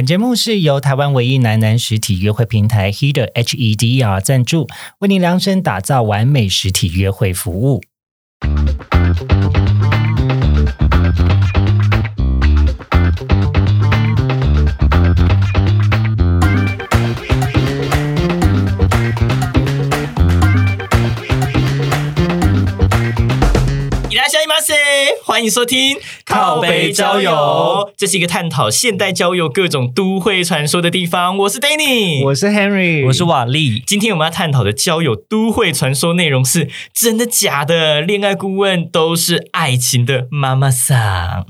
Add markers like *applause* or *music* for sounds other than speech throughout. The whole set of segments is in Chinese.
本节目是由台湾唯一男男实体约会平台 Heder H E D E R 赞助，为您量身打造完美实体约会服务。欢迎收听靠北交友，这是一个探讨现代交友各种都会传说的地方。我是 Danny，我是 Henry，我是瓦力。今天我们要探讨的交友都会传说内容是真的假的？恋爱顾问都是爱情的妈妈桑。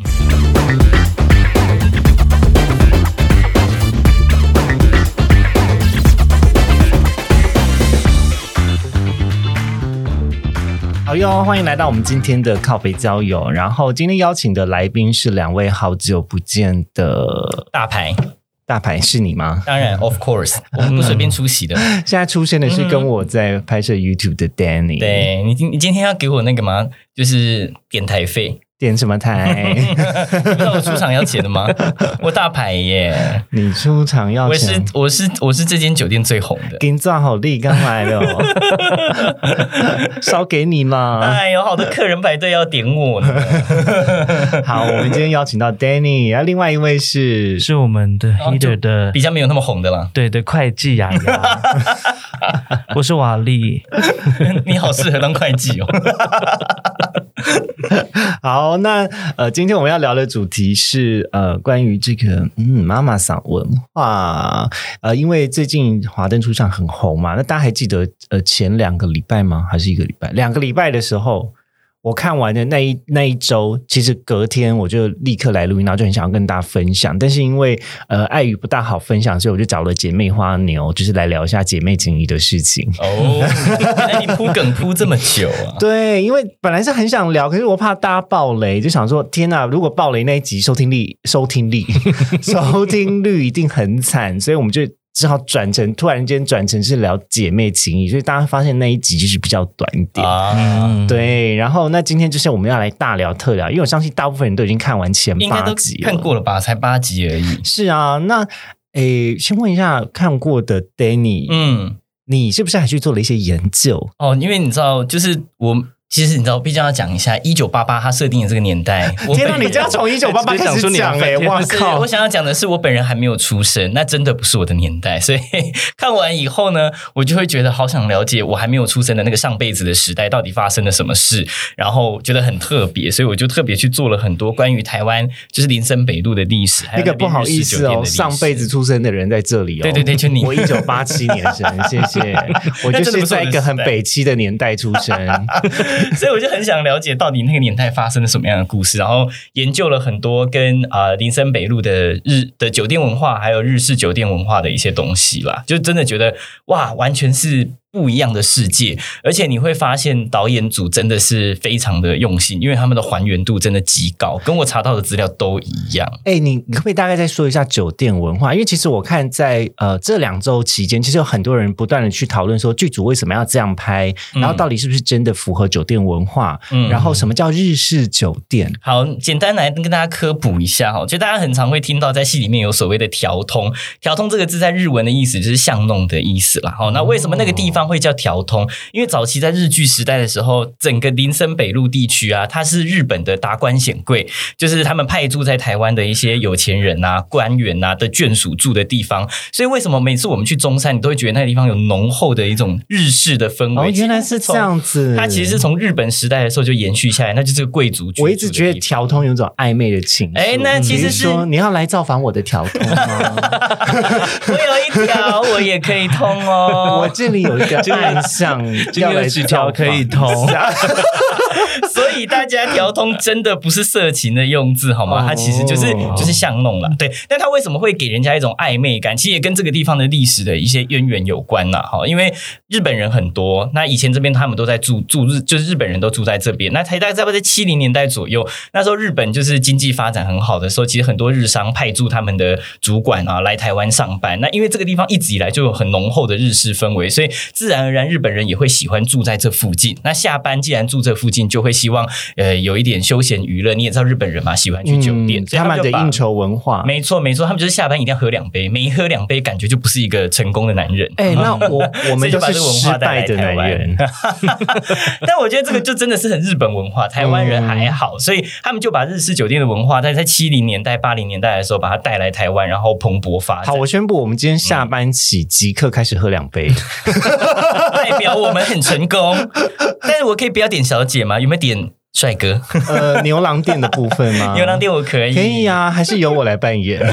好哟，欢迎来到我们今天的靠北交友。然后今天邀请的来宾是两位好久不见的大牌，大牌，是你吗？当然，of course，我们不随便出席的。*laughs* 现在出现的是跟我在拍摄 YouTube 的 Danny。对你今你今天要给我那个吗？就是电台费。点什么台？*laughs* 你知道我出场要钱的吗？*laughs* 我大牌耶！你出场要我是钱？我是我是这间酒店最红的。给你赚好利，刚来的哦，*laughs* 烧给你嘛。哎，有好多客人排队要点我呢。好，我们今天邀请到 Danny，然后另外一位是是我们的哦就 Heater 的比较没有那么红的啦。对的会计雅雅，我是瓦力。你好适合当会计哦。*laughs* 好，那呃，今天我们要聊的主题是呃，关于这个嗯妈妈桑文化。呃，因为最近华灯初上很红嘛，那大家还记得呃前两个礼拜吗？还是一个礼拜？两个礼拜的时候。我看完的那一那一周，其实隔天我就立刻来录音，然后就很想要跟大家分享。但是因为呃碍于不大好分享，所以我就找了姐妹花牛，就是来聊一下姐妹情谊的事情。哦，那你铺梗铺这么久啊？*laughs* 对，因为本来是很想聊，可是我怕大家爆雷，就想说天哪，如果爆雷那一集收听力、收听力、*laughs* 收听率一定很惨，所以我们就只好转成突然间转成是聊姐妹情谊，所以大家发现那一集就是比较短一点。对，然后那今天就是我们要来大聊特聊，因为我相信大部分人都已经看完前八集了。看过了吧？才八集而已。是啊，那诶，先问一下看过的 Danny，、嗯，你是不是还去做了一些研究？哦，因为你知道，就是我。其实你知道，毕竟要讲一下一九八八它设定的这个年代。*laughs* 我天哪，本你这样从 *laughs* 一九八八开始讲哎、欸，哇靠！我想要讲的是，我本人还没有出生，那真的不是我的年代，所以看完以后呢，我就会觉得好想了解我还没有出生的那个上辈子的时代到底发生了什么事，然后觉得很特别，所以我就特别去做了很多关于台湾就是林森北路的历史。还有那个不好意思哦，上辈子出生的人在这里哦。对对对，就你，我一九八七年生，谢谢。*laughs* 我就是在一个很北七的年代出生，所以我就很想了解到底那个年代发生了什么样的故事，然后研究了很多跟啊、呃、林森北路的日的酒店文化，还有日式酒店文化的一些东西啦，就真的觉得哇，完全是。不一样的世界，而且你会发现导演组真的是非常的用心，因为他们的还原度真的极高，跟我查到的资料都一样。哎、你你可不可以大概再说一下酒店文化？因为其实我看在呃这两周期间，其实有很多人不断的去讨论说剧组为什么要这样拍，然后到底是不是真的符合酒店文化？嗯然后什么叫日式酒店？好，简单来跟大家科普一下哈，就大家很常会听到在戏里面有所谓的调通，调通这个字在日文的意思就是巷弄的意思啦。好，那为什么那个地方会叫调通？因为早期在日据时代的时候，整个林森北路地区啊，它是日本的达官显贵，就是他们派驻在台湾的一些有钱人啊、官员啊的眷属住的地方。所以为什么每次我们去中山，你都会觉得那个地方有浓厚的一种日式的氛围？哦，原来是这样子。它其实是从日本时代的时候就延续下来，那就是个贵族。我一直觉得调通有种暧昧的情愫。哎那其实是说你要来造访我的调通吗？*laughs* *laughs* 我有一条，我也可以通哦。我这里有一 *laughs* 个暗巷，今天有几条可以通，*laughs* *laughs* 所以大家调通真的不是色情的用字好吗？哦它其实就是就是巷弄了。对，但它为什么会给人家一种暧昧感？其实也跟这个地方的历史的一些渊源有关呐。哈，因为日本人很多，那以前这边他们都在住住日，就是日本人都住在这边。那才大概在不在七零年代左右，那时候日本就是经济发展很好的时候，其实很多日商派驻他们的主管啊来台湾上班。那因为这个地方一直以来就有很浓厚的日式氛围，所以自然而然日本人也会喜欢住在这附近。那下班既然住这附近。境，就会希望呃有一点休闲娱乐。你也知道日本人嘛，喜欢去酒店，嗯他们所以他们的应酬文化。没错没错，他们就是下班一定要喝两杯，没喝两杯感觉就不是一个成功的男人。哎、*laughs* 那我我们 *laughs* 就把这个文化带来台湾。*laughs* 但我觉得这个就真的是很日本文化，台湾人还好，所以他们就把日式酒店的文化在在七零年代、八零年代的时候把它带来台湾，然后蓬勃发展。好，我宣布，我们今天下班起即刻开始喝两杯。代表我们很成功。但是我可以不要点小姐吗？有没有点帅哥？呃，牛郎店的部分吗？*laughs* 牛郎店我可以，可以啊，还是由我来扮演。*laughs*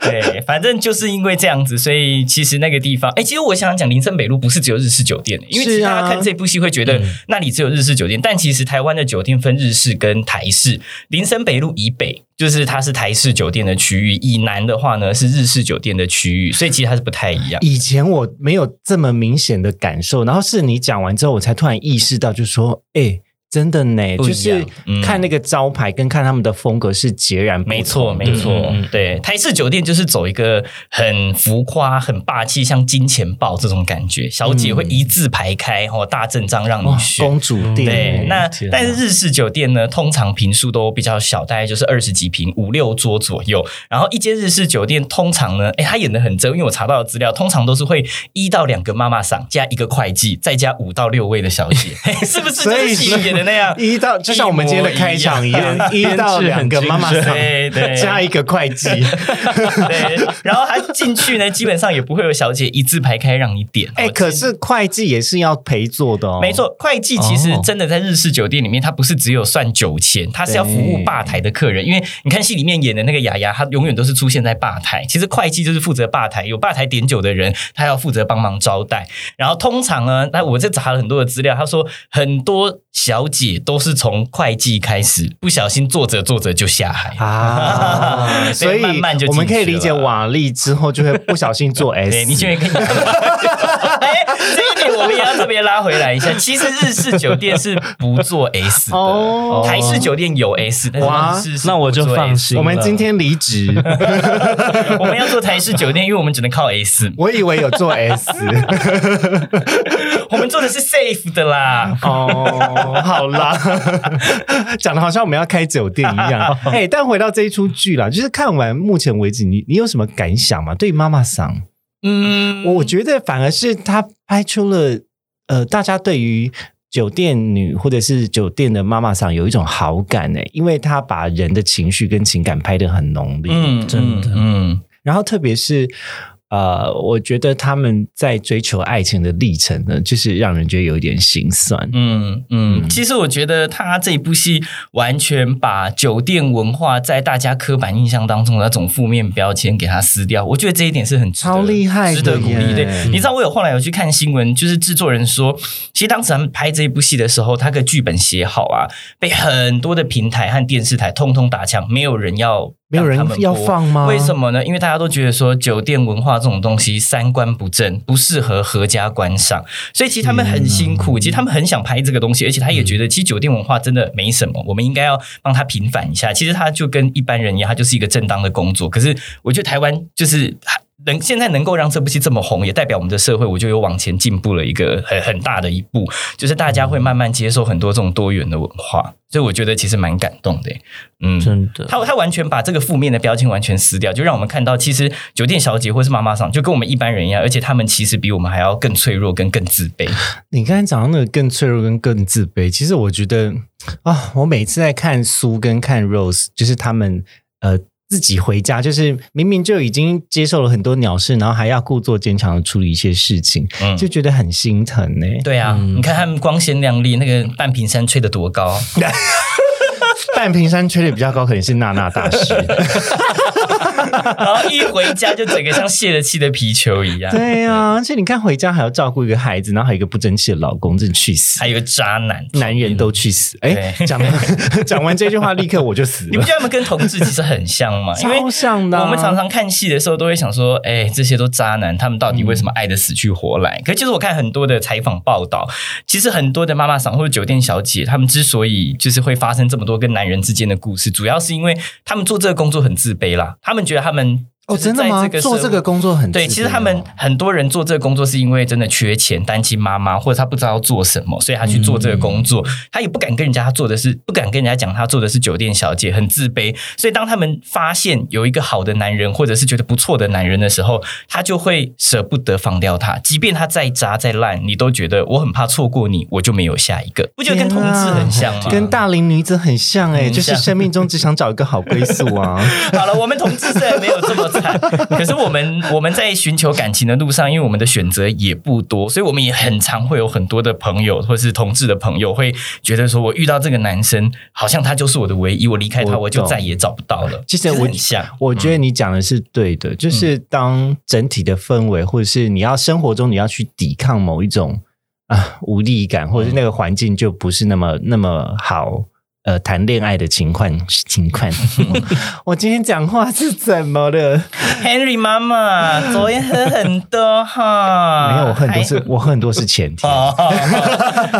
对，反正就是因为这样子，所以其实那个地方，哎，其实我想讲林森北路不是只有日式酒店，因为其实大家看这部戏会觉得那里只有日式酒店，但其实台湾的酒店分日式跟台式，林森北路以北。就是它是台式酒店的区域，以南的话呢是日式酒店的区域，所以其实它是不太一样。以前我没有这么明显的感受，然后是你讲完之后，我才突然意识到，就说，哎、真的呢，就是看那个招牌跟看他们的风格是截然不同的没错，没错，对，台式酒店就是走一个很浮夸、很霸气，像金钱豹这种感觉，小姐会一字排开，哦，大阵仗让你选。公主店。对，那啊但是日式酒店呢，通常平数都比较小，大概就是二十几平，五六桌左右。然后一间日式酒店通常呢，哎，他演的很真，因为我查到的资料，通常都是会一到两个妈妈桑加一个会计，再加五到六位的小姐，嘿 *laughs* *laughs* 是不是？所以就是戏里演的那样。一到就像我们今天的开场一样，*laughs* 一到两个妈妈桑对对加一个会计，*laughs* 对，然后他进去呢，基本上也不会有小姐一字排开让你点。哎、哦可是会计也是要陪坐的哦。没，错，会计其实哦真的在日式酒店里面，它不是只有算酒钱，它是要服务吧台的客人。因为你看戏里面演的那个雅雅，她永远都是出现在吧台。其实会计就是负责吧台，有吧台点酒的人，他要负责帮忙招待。然后通常呢，那我这查了很多的资料，他说很多小姐都是从会计开始，不小心做着做着就下海。啊，*laughs* 所以慢慢就我们可以理解瓦力之后就会不小心做 *laughs* S，对，你就会可以？哎，这一点我们也要特别拉回来一下。其实日式酒店是不做 S 的，哦台式酒店有 S，但哇是日式那我就不做放心我们今天离职，*laughs* 我们要做台式酒店，因为我们只能靠 S，我以为有做 S *laughs* 我们做的是 safe 的啦。哦，好啦，讲的好像我们要开酒店一样。*laughs* 哎、但回到这一出剧啦，就是看完目前为止，你你有什么感想吗？对于妈妈桑，嗯，我觉得反而是他拍出了呃，大家对于。酒店女或者是酒店的妈妈桑有一种好感呢，因为她把人的情绪跟情感拍得很浓烈。嗯，真的嗯，然后特别是呃，我觉得他们在追求爱情的历程呢，就是让人觉得有一点心酸。嗯嗯，其实我觉得他这部戏完全把酒店文化在大家刻板印象当中的那种负面标签给它撕掉，我觉得这一点是很超厉害值得鼓励。对，你知道我有后来有去看新闻，就是制作人说，其实当时他们拍这一部戏的时候，他的剧本写好啊，被很多的平台和电视台通通打枪，没有人要。没有人要放吗为什么呢？因为大家都觉得说酒店文化这种东西三观不正，不适合合家观赏，所以其实他们很辛苦，其实他们很想拍这个东西，而且他也觉得其实酒店文化真的没什么，我们应该要帮他平反一下。其实他就跟一般人一样，他就是一个正当的工作。可是我觉得台湾就是。能现在能够让这部戏这么红，也代表我们的社会，我就有往前进步了一个很很大的一步，就是大家会慢慢接受很多这种多元的文化，所以我觉得其实蛮感动的。嗯，真的。他他完全把这个负面的标签完全撕掉，就让我们看到，其实酒店小姐或是妈妈桑就跟我们一般人一样，而且他们其实比我们还要更脆弱跟更自卑。*laughs* 你刚才讲到那个更脆弱跟更自卑，其实我觉得啊，我每次在看苏跟看 Rose，就是他们呃自己回家，就是明明就已经接受了很多鸟事，然后还要故作坚强的处理一些事情，嗯。就觉得很心疼呢、对啊，你看他们光鲜亮丽，那个半屏山吹得多高，*laughs* 半屏山吹的比较高，可能是娜娜大师。*laughs* 然后一回家就整个像泄了气的皮球一样。对啊，而且你看回家还要照顾一个孩子，然后还有一个不争气的老公，真的去死！还有个渣男，男人都去死！哎，讲 *laughs* 讲完这句话，立刻我就死了你不。觉得他们跟同志其实很像吗？因为超像的啊我们常常看戏的时候都会想说，哎，这些都渣男，他们到底为什么爱的死去活来？可其实我看很多的采访报道，其实很多的妈妈桑或者酒店小姐，他们之所以就是会发生这么多跟男人之间的故事，主要是因为他们做这个工作很自卑啦，他们觉得他们。哦，真的吗做这个工作很对，其实他们哦很多人做这个工作是因为真的缺钱，单亲妈妈，或者他不知道要做什么，所以他去做这个工作。嗯他也不敢跟人家他做的是，不敢跟人家讲他做的是酒店小姐，很自卑。所以当他们发现有一个好的男人，或者是觉得不错的男人的时候，他就会舍不得放掉他，即便他再渣再烂，你都觉得我很怕错过你，我就没有下一个。不觉得跟同志很像吗？跟大龄女子很像哎、很就是生命中只想找一个好归宿啊。*laughs* 好了，我们同志虽然没有这么惨，*laughs* 可是我们我们在寻求感情的路上，因为我们的选择也不多，所以我们也很常会有很多的朋友或是同志的朋友会觉得说，我遇到这个男生，好像他就是我的唯一，我离开他我我就再也找不到了。其实我很像，我觉得你讲的是对的，就是当整体的氛围，或者是你要生活中你要去抵抗某一种啊无力感，或者是那个环境就不是那么那么好。呃，谈恋爱的情况情况，*laughs* 我今天讲话是怎么了？Henry 妈妈昨天喝很多哈，没有，我很多是，我很多是前天，哦，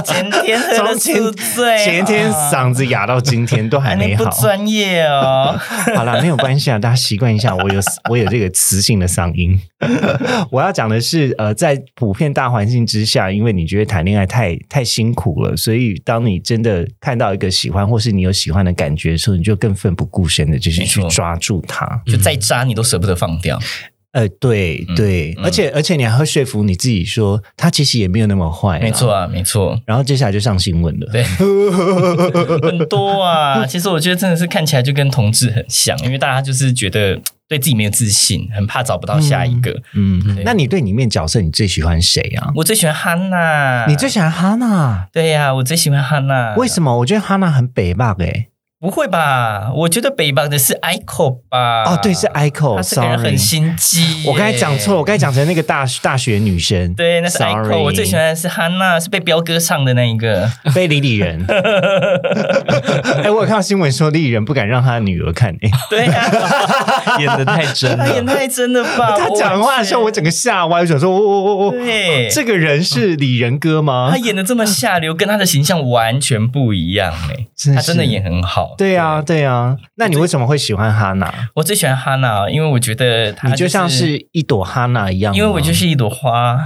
前天喝了从前宿醉，前天啊嗓子哑到今天都还没好。专业哦。*laughs* 好了，没有关系啊，大家习惯一下，*laughs* 我有我有这个磁性的嗓音。我要讲的是，呃，在普遍大环境之下，因为你觉得谈恋爱太太辛苦了，所以当你真的看到一个喜欢，或是你有喜欢的感觉的时候，你就更奋不顾身的，就是去抓住它。就再渣你都舍不得放掉，呃，对对，嗯而且而且你还会说服你自己说，他其实也没有那么坏，没错。啊，没错。然后接下来就上新闻了。对，*laughs* 很多啊。其实我觉得真的是看起来就跟同志很像，因为大家就是觉得对自己没有自信，很怕找不到下一个。嗯对，那你对里面角色你最喜欢谁啊？我最喜欢哈娜，你最喜欢哈娜？对呀、我最喜欢哈娜。为什么？我觉得哈娜很北霸哎。不会吧？我觉得北方的是 Ico 吧？哦，对，是 Ico，他这个人很心机。我刚才讲错了，我刚才讲成那个大大学女生。对，那是 Sorry Ico。我最喜欢的是哈娜，是被彪哥唱的那一个。非李李人。*laughs* 哎，我有看到新闻说李李人不敢让他的女儿看，哎，对 *laughs* 呀、演的太真他演了。太真了吧？*laughs* 他讲话的时候我整个吓歪，我想说，哦哦哦哦，对这个人是李仁哥吗他？演的这么下流，跟他的形象完全不一样哎、真的他真的是演很好。对啊，对啊。那你为什么会喜欢哈娜？我最喜欢哈娜，因为我觉得她、你就像是一朵哈娜一样，因为我就是一朵花，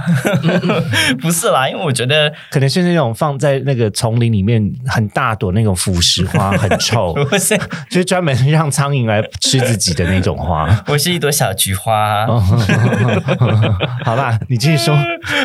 *laughs* 不是啦，因为我觉得可能是那种放在那个丛林里面很大朵那种腐蚀花，很臭，*laughs* 不是就是专门让苍蝇来吃自己的那种花。*laughs* 我是一朵小菊花，哦好吧，你继续说。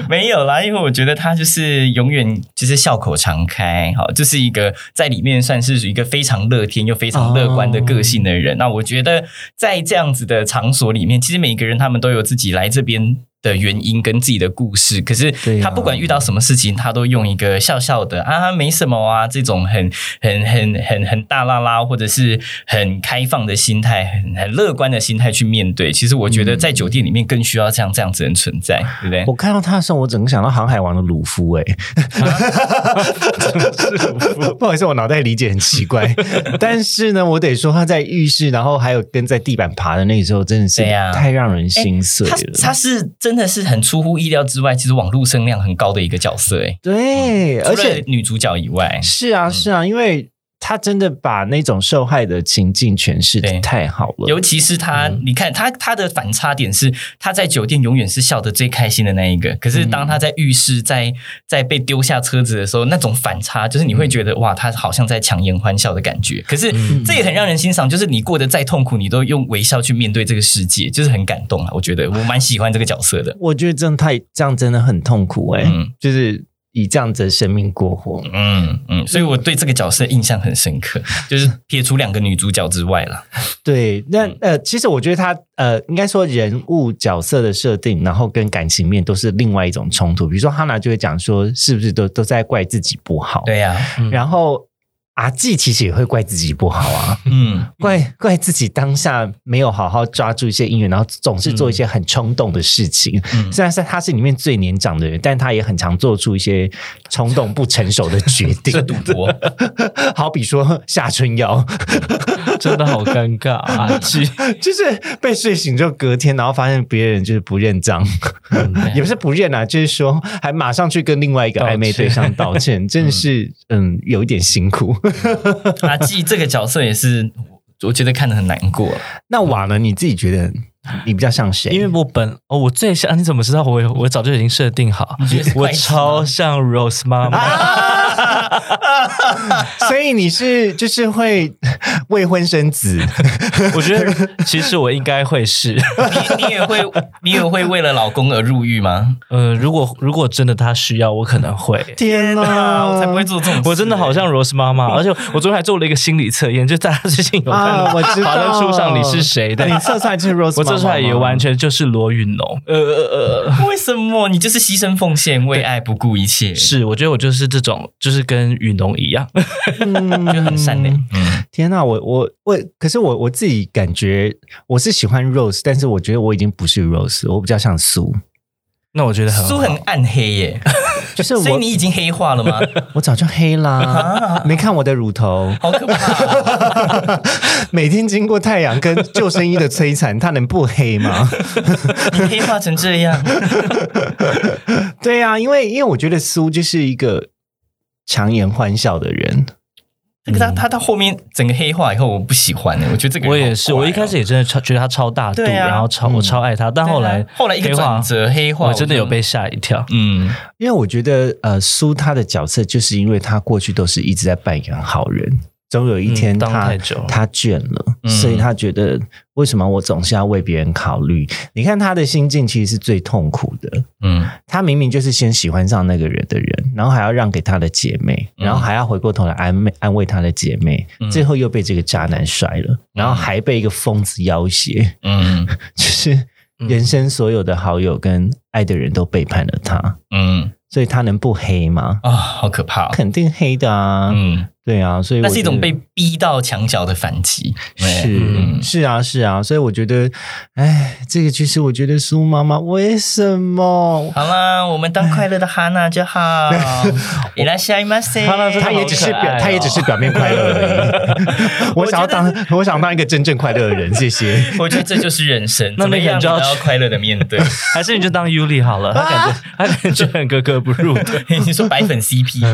没有啦，因为我觉得他就是永远就是笑口常开，好，就是一个在里面算是一个非常乐天又非常乐观的个性的人。那我觉得在这样子的场所里面，其实每个人他们都有自己来这边。的原因跟自己的故事，可是他不管遇到什么事情，他都用一个笑笑的啊，没什么啊，这种很很很很很大啦啦，或者是很开放的心态，很很乐观的心态去面对。其实我觉得在酒店里面更需要这样这样子的人存在，对不对？我看到他的时候，我整个想到《航海王》的鲁夫、欸，哎，*laughs* 不好意思，我脑袋理解很奇怪，*laughs* 但是呢，我得说他在浴室，然后还有跟在地板爬的那时候，真的是太让人心碎他了。他是真的是很出乎意料之外，其实网络声量很高的一个角色，哎，对，而且女主角以外，是啊，是啊，因为他真的把那种受害的情境诠释的太好了。尤其是他，嗯你看他他的反差点是他在酒店永远是笑得最开心的那一个，可是当他在浴室在在被丢下车子的时候，那种反差就是你会觉得哇，他好像在强颜欢笑的感觉。可是这也很让人欣赏，就是你过得再痛苦，你都用微笑去面对这个世界，就是很感动啊！我觉得我蛮喜欢这个角色的。我觉得真的太这样真的很痛苦哎、嗯就是以这样子的生命过活。嗯嗯，所以我对这个角色印象很深刻，*laughs* 就是撇除两个女主角之外了。对，那呃，其实我觉得他呃，应该说人物角色的设定，然后跟感情面都是另外一种冲突。比如说哈娜就会讲说，是不是都都在怪自己不好？对呀、然后阿纪其实也会怪自己不好啊，嗯，怪怪自己当下没有好好抓住一些姻缘，然后总是做一些很冲动的事情。嗯。虽然是他是里面最年长的人，但他也很常做出一些冲动不成熟的决定。*laughs* 这，赌博，*laughs* 好比说夏春瑶，*laughs* 真的好尴尬啊！去就是被睡醒之后隔天，然后发现别人就是不认账，也不是不认啊，就是说还马上去跟另外一个暧昧对象道歉，真的是嗯有一点辛苦。阿纪这个角色也是，我觉得看的很难过。那瓦呢？你自己觉得你比较像谁？因为我本哦，我最像你怎么知道我？我早就已经设定好我超像 Rose 妈妈。*laughs* 所以你是就是会未婚生子，我觉得其实我应该会是，你你也会 *laughs* 你也会为了老公而入狱吗？呃，如果如果真的他需要，我可能会。天哪，啊，我才不会做这种事。我真的好像 Rose 妈妈，而且我昨天还做了一个心理测验，就大家最近有看啊！到我知道，华灯初上你是谁的？你测出来就是 Rose，我测出来也完全就是罗云龙。呃呃呃，为什么你就是牺牲奉献，为爱不顾一切，是，我觉得我就是这种，就是跟云龙一样。*laughs* 就很善良。嗯，天哪，我我我，可是我我自己感觉我是喜欢 Rose，但是我觉得我已经不是 Rose，我比较像苏，那我觉得很好。苏很暗黑耶，就是所以你已经黑化了吗？*laughs* 我早就黑啦，没看我的乳头，好可怕！*laughs* 每天经过太阳跟救生衣的摧残，它能不黑吗？*laughs* 你黑化成这样，对啊，因为因为我觉得苏就是一个强颜欢笑的人，这个他他到后面整个黑化以后，我不喜欢我觉得这个人我也是，我一开始也真的超觉得他超大度，啊然后超、嗯我超爱他，但后来后来一个转折黑化，我真的有被吓一跳。嗯因为我觉得呃苏他的角色就是因为他过去都是一直在扮演好人。总有一天他、他倦了，嗯。所以他觉得为什么我总是要为别人考虑？你看他的心境其实是最痛苦的。嗯。他明明就是先喜欢上那个人的人，然后还要让给他的姐妹，嗯。然后还要回过头来安慰安慰他的姐妹，嗯。最后又被这个渣男甩了，然后还被一个疯子要挟，嗯。*laughs* 就是人生所有的好友跟爱的人都背叛了他，嗯。所以他能不黑吗？啊，好可怕。哦。肯定黑的啊，嗯，对啊，所以我觉得那是一种被逼到墙角的反击。是、嗯是啊是啊，所以我觉得，哎，这个其实我觉得苏妈妈为什么？好啦，我们当快乐的哈娜就好。伊拉西马塞，哈娜真的他也只是表，他也只是表面快乐而已。*laughs* 我想要当，我想当一个真正快乐的人。谢谢。*laughs* 我觉得这就是人生，那怎么样都要快乐的面对。*laughs* 还是你就当 Yuli 好了，他感觉他感觉很格格不入的。你说白粉 CP，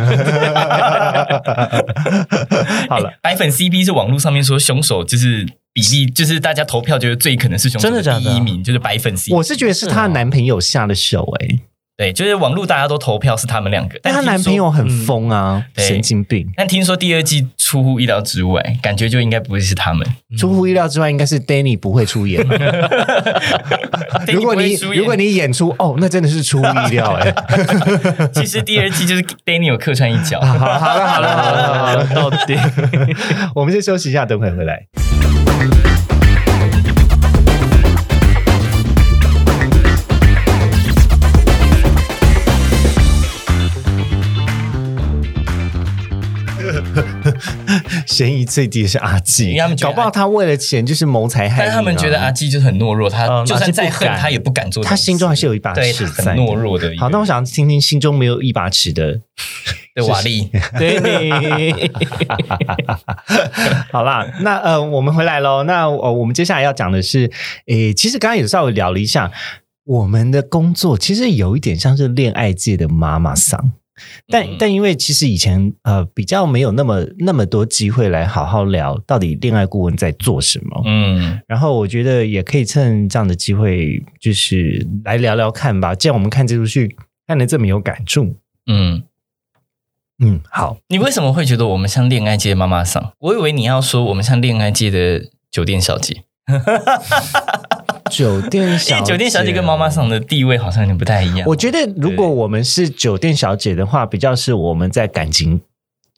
*laughs* 好了。欸，白粉 CP 是网络上面说凶手就是比例，就是大家投票觉得最可能是凶手真的假的？第一名，就是白粉 CP。我是觉得是她的男朋友下的手、哎，对，就是网络大家都投票是他们两个，但她男朋友很疯啊，对神经病。但听说第二季出乎意料之外，感觉就应该不会是他们。出乎意料之外，应该是 Danny 不会出演。*laughs* *laughs* 如果你如果你演出哦，那真的是出乎意料哎、*laughs* 其实第二季就是 Danny 有客串一角，好了好了好了好了好了，到底我们先休息一下，等会回来。嫌疑最低的是阿纪因为他们，觉得搞不好他为了钱就是谋财害命、啊。但他们觉得阿基就是很懦弱，他嗯就算再恨，他也不敢做这种他。心中还是有一把对尺在很懦弱的一个人。好，那我想听听心中没有一把尺的 *laughs* 对瓦力，*laughs* 对你 *laughs* 好啦，那呃，我们回来喽。那呃，我们接下来要讲的是，诶，其实刚刚也稍微聊了一下，我们的工作其实有一点像是恋爱界的妈妈桑。但嗯。但因为其实以前呃比较没有那么那么多机会来好好聊到底恋爱顾问在做什么，嗯。然后我觉得也可以趁这样的机会，就是来聊聊看吧。既然我们看这部剧看得这么有感触，嗯，嗯，好，你为什么会觉得我们像恋爱界的妈妈桑？我以为你要说我们像恋爱界的酒店小姐，*laughs* 酒店小姐，酒店小姐跟妈妈桑的地位好像有点不太一样。我觉得，如果我们是酒店小姐的话，比较是我们在感情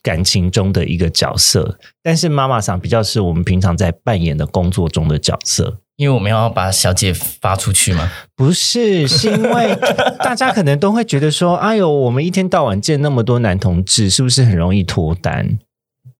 感情中的一个角色，但是妈妈桑比较是我们平常在扮演的工作中的角色。因为我们要把小姐发出去嘛，不是，是因为大家可能都会觉得说，哎呦，我们一天到晚见那么多男同志，是不是很容易脱单？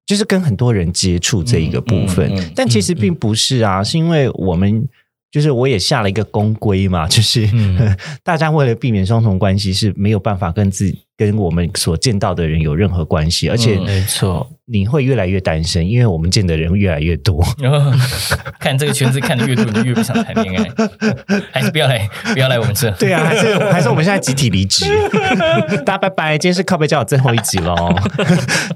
就是跟很多人接触这一个部分，嗯嗯嗯但其实并不是啊，是因为我们就是我也下了一个公规嘛，就是、嗯。*laughs* 大家为了避免双重关系是没有办法跟自己跟我们所见到的人有任何关系，而且嗯没错，你会越来越单身，因为我们见的人越来越多。*laughs* 看这个圈子看的越多，你就越不想谈恋爱，*laughs* 还是不要来，不要来我们这。对啊，还是还是我们现在集体离职，*laughs* 大家拜拜。今天是靠背教最后一集喽，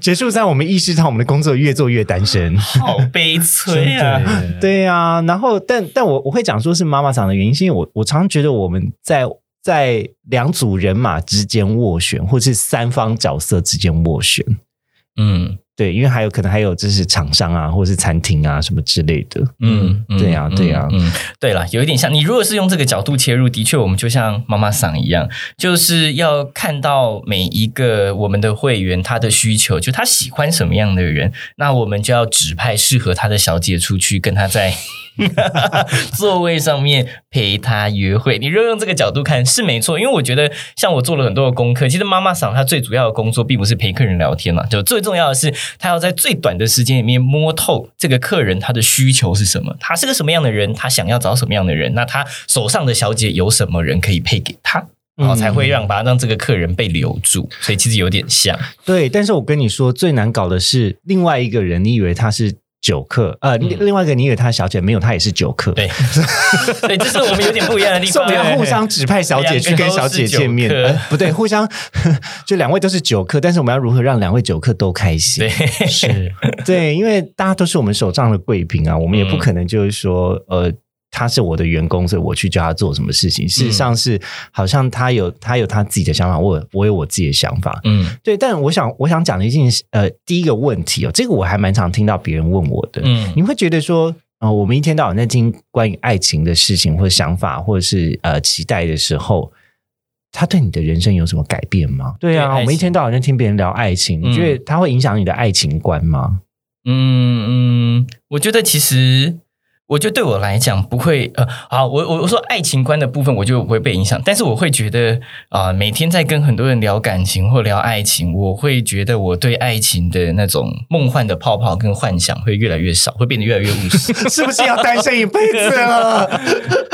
结束在我们意识到我们的工作越做越单身。好悲催啊！对啊，然后但但我我会讲说是妈妈桑的原因，是因为我我常常觉得我们在在两组人马之间斡旋，或是三方角色之间斡旋。嗯。对，因为还有可能还有就是厂商啊，或是餐厅啊什么之类的。嗯，嗯对啊对啊。嗯，嗯对了，有一点像你如果是用这个角度切入，的确我们就像妈妈桑一样，就是要看到每一个我们的会员他的需求，就他喜欢什么样的人，那我们就要指派适合他的小姐出去跟他在。*laughs* 座位上面陪他约会，你如果用这个角度看是没错，因为我觉得像我做了很多的功课，其实妈妈桑她最主要的工作并不是陪客人聊天嘛，就最重要的是她要在最短的时间里面摸透这个客人他的需求是什么，他是个什么样的人，他想要找什么样的人，那他手上的小姐有什么人可以配给他。然后才会让把让这个客人被留住，所以其实有点像，对，但是我跟你说，最难搞的是另外一个人，你以为他是酒客，呃，另另外一个你以为他是小姐，没有，他也是九客。嗯对，*laughs* 对，这是我们有点不一样的地方。*laughs* 所以我们要互相指派小姐去跟小姐见面，不对，互相 *laughs* 就两位都是九客，但是我们要如何让两位九客都开心？对，是。对，因为大家都是我们手上的贵宾啊，我们也不可能就是说，呃，他是我的员工，所以我去叫他做什么事情。事实上是，好像他有他有他自己的想法，我有我有我自己的想法。嗯对，但我想我想讲的一件事，呃，第一个问题哦，这个我还蛮常听到别人问我的，嗯你会觉得说，呃，我们一天到晚在听关于爱情的事情或者想法，或者是呃期待的时候，他对你的人生有什么改变吗？对啊，对我们一天到晚在听别人聊爱情，你觉得它会影响你的爱情观吗？嗯嗯，我觉得其实。我觉得对我来讲不会，呃，好，我我我说爱情观的部分我就不会被影响，但是我会觉得啊、每天在跟很多人聊感情或聊爱情，我会觉得我对爱情的那种梦幻的泡泡跟幻想会越来越少，会变得越来越务实。*laughs* 是不是要单身一辈子了？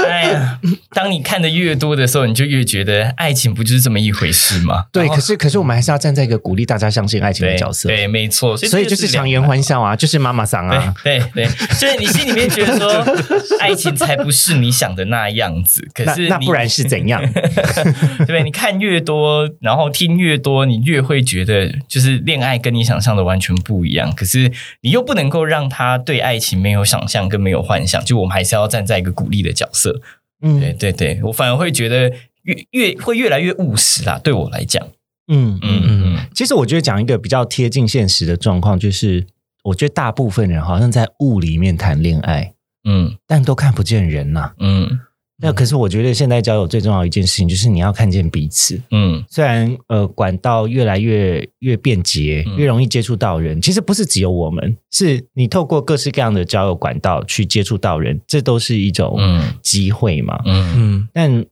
哎呀，当你看的越多的时候，你就越觉得爱情不就是这么一回事吗？对，可是可是我们还是要站在一个鼓励大家相信爱情的角色，对，没错，所以就是强颜欢笑啊，就是妈妈桑啊。对对对，就是你心里面觉得说，*laughs* 爱情才不是你想的那样子。*laughs* 可是你那不然是怎样？对 *laughs* 不对？你看越多，然后听越多，你越会觉得，就是恋爱跟你想象的完全不一样。可是你又不能够让他对爱情没有想象跟没有幻想，就我们还是要站在一个鼓励的角色。对嗯对对，我反而会觉得越越会越来越务实啦。对我来讲，嗯嗯嗯其实我觉得讲一个比较贴近现实的状况，就是我觉得大部分人好像在雾里面谈恋爱，嗯。但都看不见人呐、嗯。那可是我觉得现在交友最重要的一件事情就是你要看见彼此。嗯。虽然呃管道越来越越便捷，嗯。越容易接触到人，其实不是只有我们，是你透过各式各样的交友管道去接触到人，这都是一种嗯。机会嘛。嗯嗯。但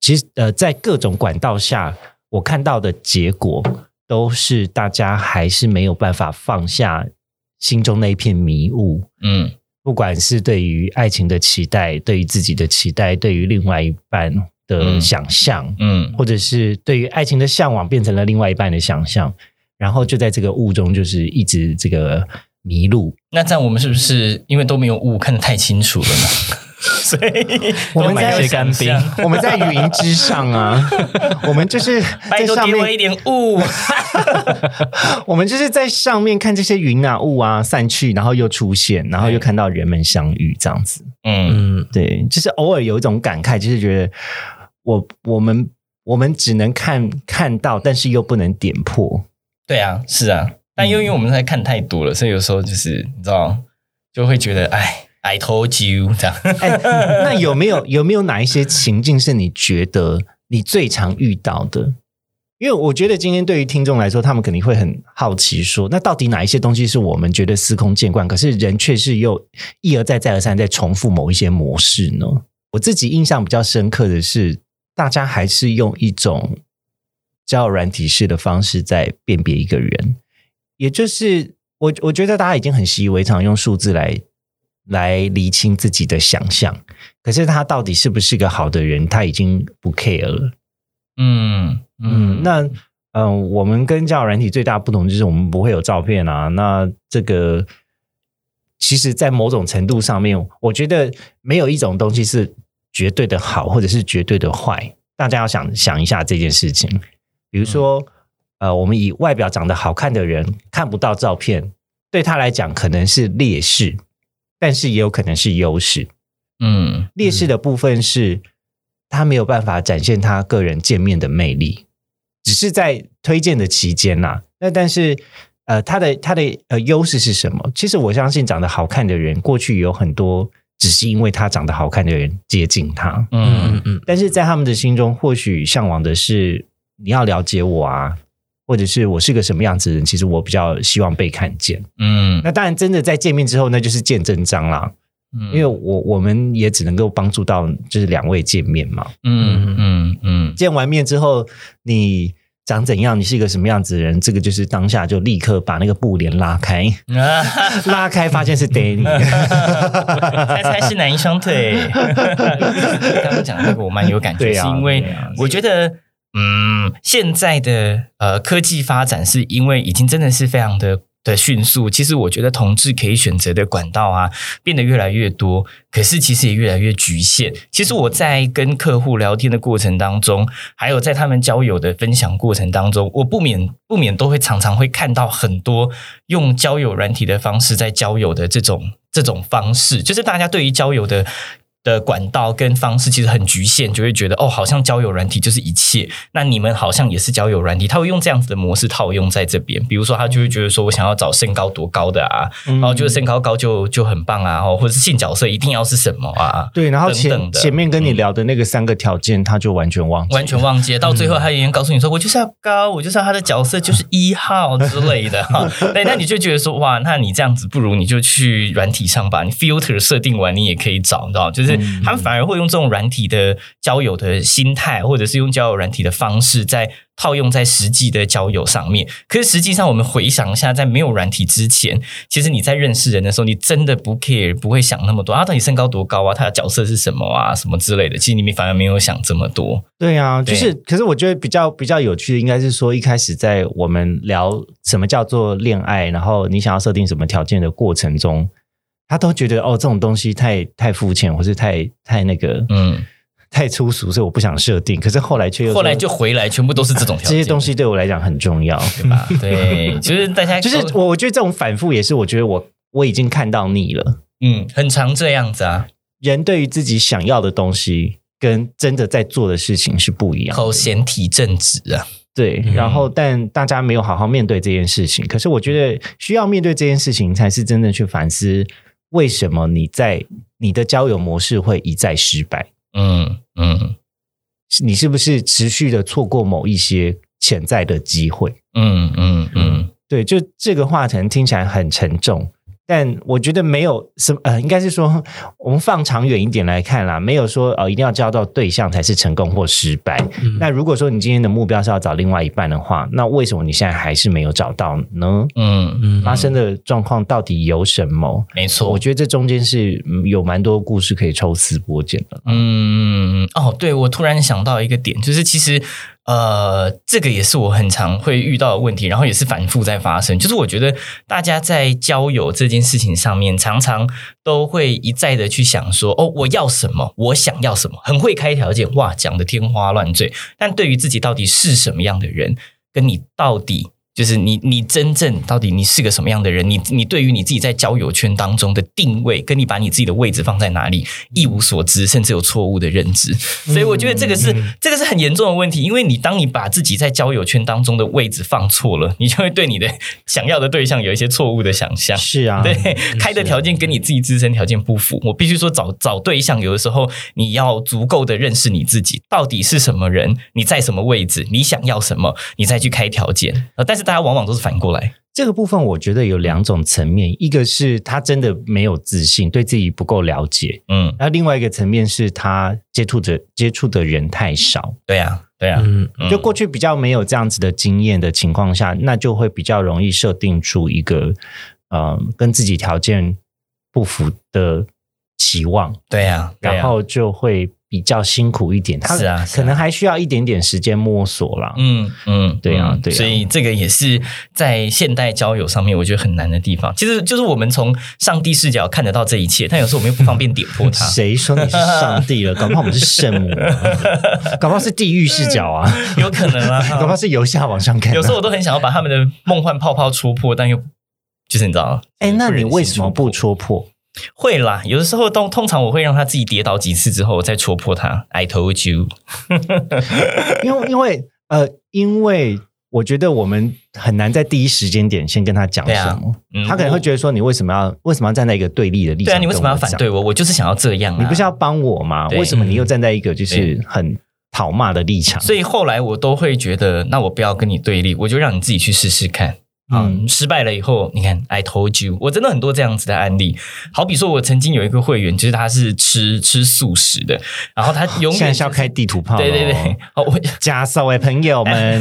其实呃，在各种管道下，我看到的结果都是大家还是没有办法放下心中那一片迷雾。嗯不管是对于爱情的期待，对于自己的期待，对于另外一半的嗯想象，嗯或者是对于爱情的向往，变成了另外一半的想象，然后就在这个雾中，就是一直这个迷路。那这样我们是不是因为都没有雾，看得太清楚了呢？*laughs* 所以我们在都没有想象我们在云之上啊，*laughs* 我们就是拜托在上面，给我一点雾。*laughs* 我们就是在上面看这些云啊雾啊散去，然后又出现，然后又看到人们相遇，这样子。嗯嗯对，就是偶尔有一种感慨，就是觉得我我们我们只能看看到，但是又不能点破。对啊，是啊，但因为我们在看太多了，所以有时候就是你知道，就会觉得哎，I told you 这样。那有没有有没有哪一些情境是你觉得你最常遇到的？因为我觉得今天对于听众来说，他们肯定会很好奇说，那到底哪一些东西是我们觉得司空见惯，可是人却是又一而再再而三在重复某一些模式呢？我自己印象比较深刻的是，大家还是用一种交友软体式的方式在辨别一个人，也就是我我觉得大家已经很习以为常，用数字来来厘清自己的想象，可是他到底是不是个好的人，他已经不 care 了。嗯嗯，那嗯，我们跟交友软体最大不同就是我们不会有照片啊。那这个其实，在某种程度上面，我觉得没有一种东西是绝对的好，或者是绝对的坏。大家要想想一下这件事情。比如说，呃，我们以外表长得好看的人看不到照片，对他来讲可能是劣势，但是也有可能是优势。嗯劣势的部分是，他没有办法展现他个人见面的魅力，只是在推荐的期间呐、那但是，呃，他的他的呃优势是什么？其实我相信，长得好看的人，过去有很多只是因为他长得好看的人接近他，嗯嗯但是在他们的心中，或许向往的是你要了解我啊。或者是我是个什么样子的人，其实我比较希望被看见。嗯那当然，真的在见面之后，那就是见真章啦。嗯因为我我们也只能够帮助到就是两位见面嘛。嗯嗯嗯见完面之后，你长怎样，你是一个什么样子的人，这个就是当下就立刻把那个布帘拉开，*laughs* 拉开发现是 Danny。*laughs* 猜猜是哪一双腿？*laughs* 刚刚讲的那个我蛮有感觉，是因为我觉得，嗯，现在的呃科技发展是因为已经真的是非常的。的迅速，其实我觉得同志可以选择的管道啊，变得越来越多，可是其实也越来越局限。其实我在跟客户聊天的过程当中，还有在他们交友的分享过程当中，我不免不免都会常常会看到很多用交友软体的方式在交友的这种这种方式，就是大家对于交友的。的管道跟方式其实很局限，就会觉得哦，好像交友软体就是一切。那你们好像也是交友软体，他会用这样子的模式套用在这边。比如说，他就会觉得说我想要找身高多高的啊，嗯然后就是身高高就就很棒啊，哦，或者是性角色一定要是什么啊，对，然后前等等的前面跟你聊的那个三个条件，他就完全忘记，完全忘记，到最后他已经告诉你说，我就是要高，我就是要他的角色就是一号之类的哈。*laughs* 对，那你就觉得说，哇，那你这样子不如你就去软体上吧，你 filter 设定完你也可以找，你知道吗，就是他们反而会用这种软体的交友的心态，或者是用交友软体的方式，在套用在实际的交友上面。可是实际上，我们回想一下，在没有软体之前，其实你在认识人的时候，你真的不 care，不会想那么多啊，到底身高多高啊，他的角色是什么啊，什么之类的。其实你们反而没有想这么多。对啊，就是，可是我觉得比较比较有趣的，应该是说一开始在我们聊什么叫做恋爱，然后你想要设定什么条件的过程中，他都觉得哦，这种东西太太肤浅，或是太太那个，嗯，太粗俗，所以我不想设定。可是后来却又说后来就回来，全部都是这种条件，这些东西对我来讲很重要，对吧？*laughs* 对，就是大家就是我我觉得这种反复也是，我觉得我我已经看到腻了。嗯，很常这样子啊，人对于自己想要的东西，跟真的在做的事情是不一样的。口嫌体正直啊，对，嗯然后但大家没有好好面对这件事情。可是我觉得需要面对这件事情，才是真的去反思为什么你在你的交友模式会一再失败。嗯嗯是你是不是持续的错过某一些潜在的机会？嗯嗯嗯，对，就这个话可能听起来很沉重，但我觉得没有什么呃，应该是说我们放长远一点来看啦，没有说呃一定要交到对象才是成功或失败。嗯那如果说你今天的目标是要找另外一半的话，那为什么你现在还是没有找到呢？嗯，嗯发生的状况到底有什么？没错，我觉得这中间是嗯有蛮多故事可以抽丝剥茧的。嗯，哦，对，我突然想到一个点，就是其实呃，这个也是我很常会遇到的问题，然后也是反复在发生。就是我觉得大家在交友这件事情上面，常常都会一再的去想说，哦，我要什么，我想要什么，很会开条件，哇，讲的天花乱坠。但对于自己到底是什么样的人，跟你到底。就是你，你真正到底你是个什么样的人？你你对于你自己在交友圈当中的定位，跟你把你自己的位置放在哪里，一无所知，甚至有错误的认知。所以我觉得这个是、这个是很严重的问题，因为你当你把自己在交友圈当中的位置放错了，你就会对你的想要的对象有一些错误的想象。是啊，对，开的条件跟你自己自身条件不符。我必须说找，找对象，有的时候你要足够的认识你自己，到底是什么人，你在什么位置，你想要什么，你再去开条件。呃，但是大家往往都是反过来。这个部分我觉得有两种层面，一个是他真的没有自信，对自己不够了解；嗯，然后另外一个层面是他接触的接触的人太少。对呀、对呀、嗯。嗯。就过去比较没有这样子的经验的情况下，那就会比较容易设定出一个呃跟自己条件不符的期望，对呀、对呀然后就会比较辛苦一点，他是啊可能还需要一点点时间摸索啦。嗯嗯，嗯对啊对啊所以这个也是在现代交友上面，我觉得很难的地方。其实就是我们从上帝视角看得到这一切，但有时候我们又不方便点破它。*laughs* 谁说你是上帝了？搞不好我们是圣母啊，*laughs* 搞不好是地狱视角啊，有可能啊，*laughs* 搞不好是由下往上看啊。有时候我都很想要把他们的梦幻泡泡戳破，但又就是你知道，哎，那你为什么不戳破？会啦，有的时候通通常我会让他自己跌倒几次之后，我再戳破他。I told you，*laughs* 因为因为呃，因为我觉得我们很难在第一时间点先跟他讲什么，嗯他可能会觉得说你为什么要为什么要站在一个对立的立场？对啊，你为什么要反对？我？我就是想要这样啊！你不是要帮我吗？对为什么你又站在一个就是很讨骂的立场？所以后来我都会觉得，那我不要跟你对立，我就让你自己去试试看。嗯，嗯失败了以后，你看，I told you，我真的很多这样子的案例。好比说，我曾经有一个会员，就是他是吃吃素食的，然后他永远、现在是要开地图炮，对对对，，哦，我加扫位朋友们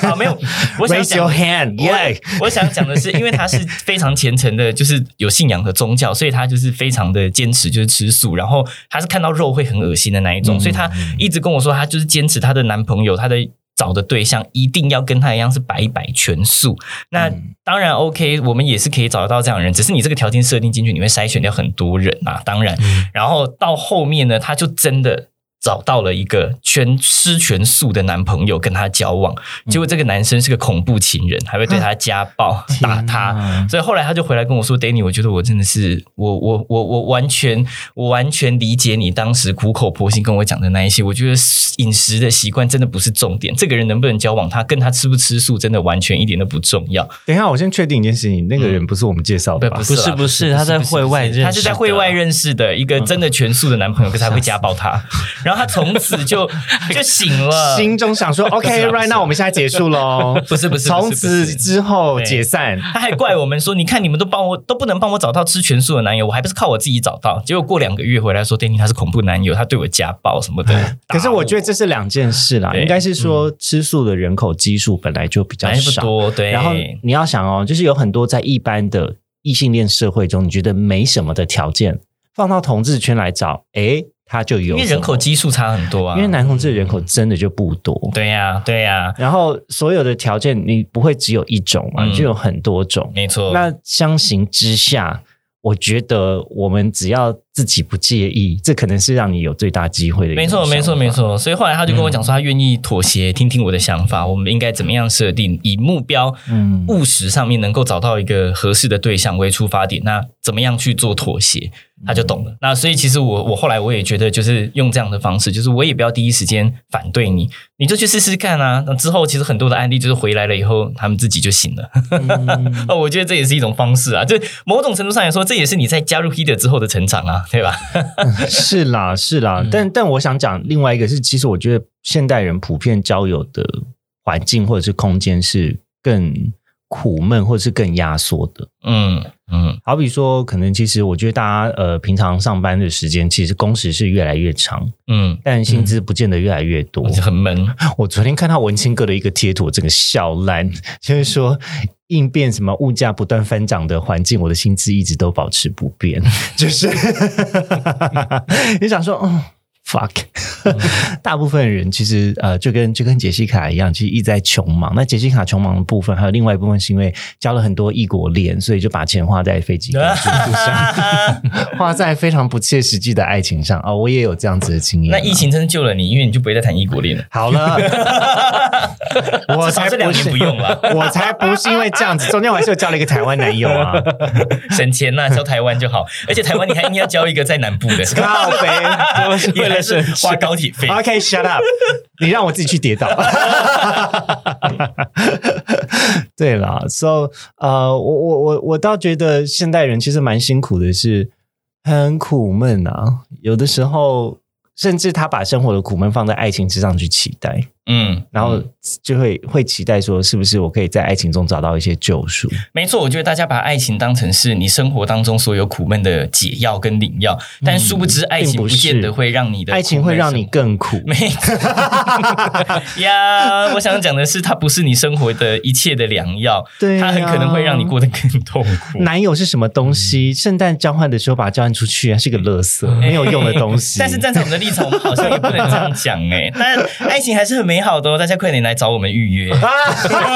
好 *laughs* 没有，我想，raise 讲 your hand，耶！我我想讲的是，因为他是非常虔诚的，就是有信仰和宗教，所以他就是非常的坚持，就是吃素。然后他是看到肉会很恶心的那一种，嗯所以他一直跟我说，他就是坚持他的男朋友，他的。找的对象一定要跟他一样是百百全素，那嗯。当然 OK，我们也是可以找得到这样的人，只是你这个条件设定进去，你会筛选掉很多人啊，当然，嗯。然后到后面呢，他就真的找到了一个全吃全素的男朋友跟他交往，嗯结果这个男生是个恐怖情人，还会对他家暴、*laughs* 打天他。所以后来他就回来跟我说：“Danny，我觉得我真的是我我我我完全我完全理解你当时苦口婆心跟我讲的那一些。我觉得饮食的习惯真的不是重点，这个人能不能交往，他跟他吃不吃素真的完全一点都不重要。等一下，我先确定一件事情，那个人不是我们介绍的吧？不不是不是他在会外认识他是在会外认识的一个真的全素的男朋友，可是他会 *laughs* 家暴他，然后他从此就 *laughs* 就醒了。心中想说 *laughs* 不是啊不，OK，right 是 now 我们现在结束喽，*laughs* 不是不是从此之后解散。他还怪我们说：“你看，你们都帮我都不能帮我找到吃全素的男友，我还不是靠我自己找到。”结果过两个月回来说：“Danny 他是恐怖男友，他对我家暴什么的。”可是我觉得这是两件事啦，对应该是说吃素的人口基数本来就比较少，多，对。然后你要想哦，就是有很多在一般的异性恋社会中，你觉得没什么的条件，放到同志圈来找，诶，他就有因为人口基数差很多啊，因为男同志的人口真的就不多。对呀、对呀、然后所有的条件你不会只有一种嘛，嗯就有很多种。没错。那相形之下，我觉得我们只要自己不介意，这可能是让你有最大机会的没错，没错，没错。所以后来他就跟我讲说，他愿意妥协，听听我的想法，我们应该怎么样设定，以目标、嗯。务实上面能够找到一个合适的对象为出发点，那怎么样去做妥协，他就懂了。那所以其实我我后来我也觉得，就是用这样的方式，就是我也不要第一时间反对你，你就去试试看啊。那之后其实很多的案例就是回来了以后，他们自己就醒了。*laughs* 我觉得这也是一种方式啊，就某种程度上来说，这也是你在加入 Heater 之后的成长啊，对吧？*laughs* 是啦，是啦，嗯但但我想讲另外一个是，其实我觉得现代人普遍交友的环境或者是空间是更苦闷，或者是更压缩的。嗯嗯，好比说，可能其实我觉得大家呃平常上班的时间，其实工时是越来越长，嗯，但薪资不见得越来越多。很闷。*laughs* 我昨天看到文青哥的一个贴图，我整个笑烂，就是说应变什么物价不断翻涨的环境，我的薪资一直都保持不变，就是 *laughs* 你想说，嗯。Fuck，*laughs* 大部分人其实呃，就跟就跟杰西卡一样，其实一直在穷忙。那杰西卡穷忙的部分，还有另外一部分是因为交了很多异国恋，所以就把钱花在飞机上，*laughs* 花在非常不切实际的爱情上。哦，我也有这样子的经验啊。那疫情真的救了你，因为你就不会再谈异国恋了。好了，*laughs* 我才至少这两年不用了，我才不是因为这样子，中间我还是有交了一个台湾男友啊，省钱呐、交台湾就好。而且台湾你还应该要交一个在南部的，靠北。为了省花高铁费。OK，shut、*laughs* up，你让我自己去跌倒。*laughs* 对啦 s o 呃，我我我我倒觉得现代人其实蛮辛苦的是，很苦闷啊，有的时候甚至他把生活的苦闷放在爱情之上去期待。嗯，然后就会会期待说，是不是我可以在爱情中找到一些救赎？没错，我觉得大家把爱情当成是你生活当中所有苦闷的解药跟灵药，但殊不知爱情不见得会让你的爱情会让你更苦。没 *laughs* 呀，我想讲的是，它不是你生活的一切的良药，对、它很可能会让你过得更痛苦。男友是什么东西？圣诞交换的时候把它交换出去，是个垃圾，*laughs* 没有用的东西。但是站在我们的立场，我们好像也不能这样讲哎。但爱情还是很美好的哦，大家快点来找我们预约。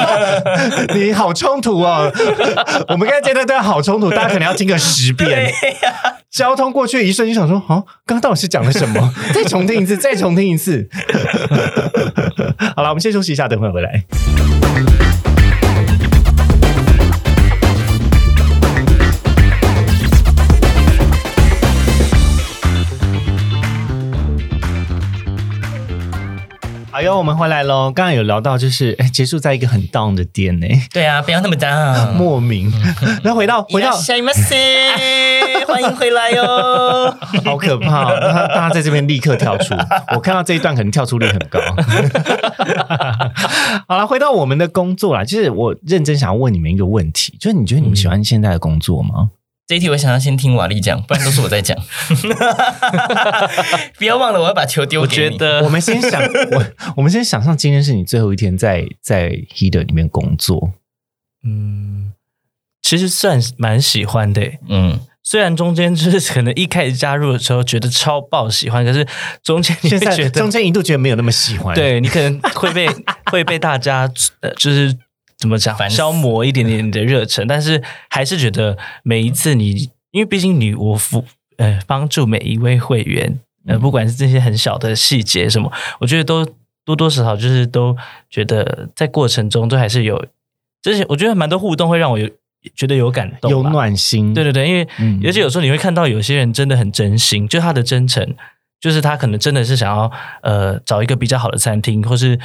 *laughs* 你好冲突哦！*laughs* 我们刚才这段对好冲突，大家可能要听个十遍。交通过去一瞬间，想说，哦，刚刚到底是讲了什么？*laughs* 再重听一次，再重听一次。好了，我们先休息一下，等会回来。哎呦，我们回来喽！刚刚有聊到，就是哎，结束在一个很 down 的点呢。对啊，不要那么 down，莫名。*laughs* 那回到回到，欢迎回来哟！*laughs* 好可怕，大家在这边立刻跳出。我看到这一段，可能跳出率很高。*laughs* 好了，回到我们的工作啦，就是我认真想要问你们一个问题，就是你觉得你们喜欢现在的工作吗？这一题我想要先听瓦力讲，不然都是我在讲。*laughs* 不要忘了，我要把球丢给你。得我们先想，我我们先想象今天是你最后一天在在 Heater 里面工作。嗯，其实算蛮喜欢的。嗯，虽然中间就是可能一开始加入的时候觉得超爆喜欢，可是中间现在觉得中间一度觉得没有那么喜欢。对你可能会被 *laughs* 会被大家呃就是。怎么讲？消磨一点点你的热忱，但是还是觉得每一次你，因为毕竟你我服呃帮助每一位会员，呃不管是这些很小的细节什么，我觉得都多多少少就是都觉得在过程中都还是有这些，我觉得蛮多互动会让我有觉得有感动，有暖心。对对对，因为而且有时候你会看到有些人真的很真心，就他的真诚，就是他可能真的是想要呃找一个比较好的餐厅，或是。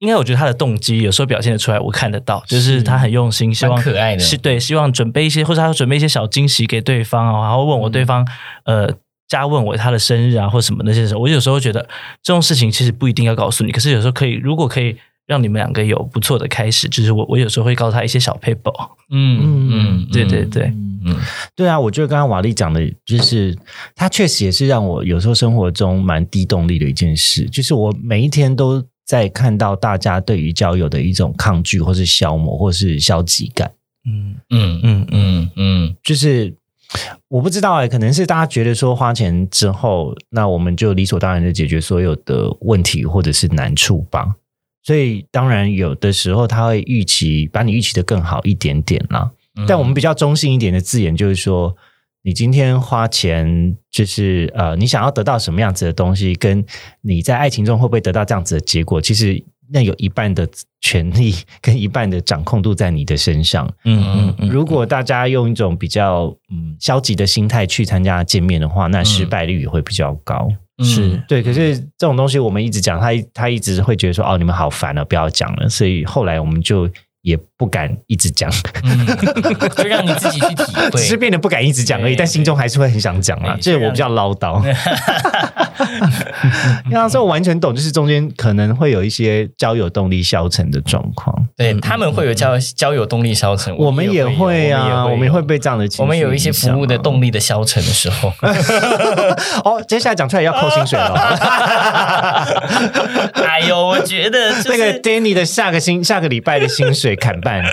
应该我觉得他的动机有时候表现的出来，我看得到，就是他很用心，希望可爱的，是对，希望准备一些，或者他准备一些小惊喜给对方啊，然后问我对方，呃，加问我他的生日啊，或什么那些时候，我有时候觉得这种事情其实不一定要告诉你，可是有时候可以，如果可以让你们两个有不错的开始，就是我我有时候会告诉他一些小 paper，嗯嗯嗯，对对对，嗯对啊，我觉得刚刚瓦力讲的，就是他确实也是让我有时候生活中蛮低动力的一件事，就是我每一天都。在看到大家对于交友的一种抗拒，或是消磨，或是消极感，嗯嗯嗯嗯嗯，就是我不知道哎，可能是大家觉得说花钱之后，那我们就理所当然的解决所有的问题或者是难处吧。所以当然有的时候他会预期把你预期的更好一点点啦。但我们比较中性一点的字眼就是说。你今天花钱，就是呃，你想要得到什么样子的东西，跟你在爱情中会不会得到这样子的结果，其实那有一半的权利跟一半的掌控度在你的身上。嗯嗯嗯。如果大家用一种比较嗯消极的心态去参加见面的话，那失败率也会比较高。是对，可是这种东西我们一直讲，他他一直会觉得说，哦，你们好烦了，不要讲了。所以后来我们就。也不敢一直讲，就让你自己去体会，只是变得不敢一直讲而已，但心中还是会很想讲啊。这我比较唠叨。要 *laughs* 说我完全懂，就是中间可能会有一些交友动力消沉的状况。对他们会有交交友动力消沉，我们也会啊，我们也会被这样的。我们有一些服务的动力的消沉的时候。*laughs* 哦，接下来讲出来要扣薪水了。*laughs* 哎呦，我觉得那个 Danny 的下个星下个礼拜的薪水。砍半，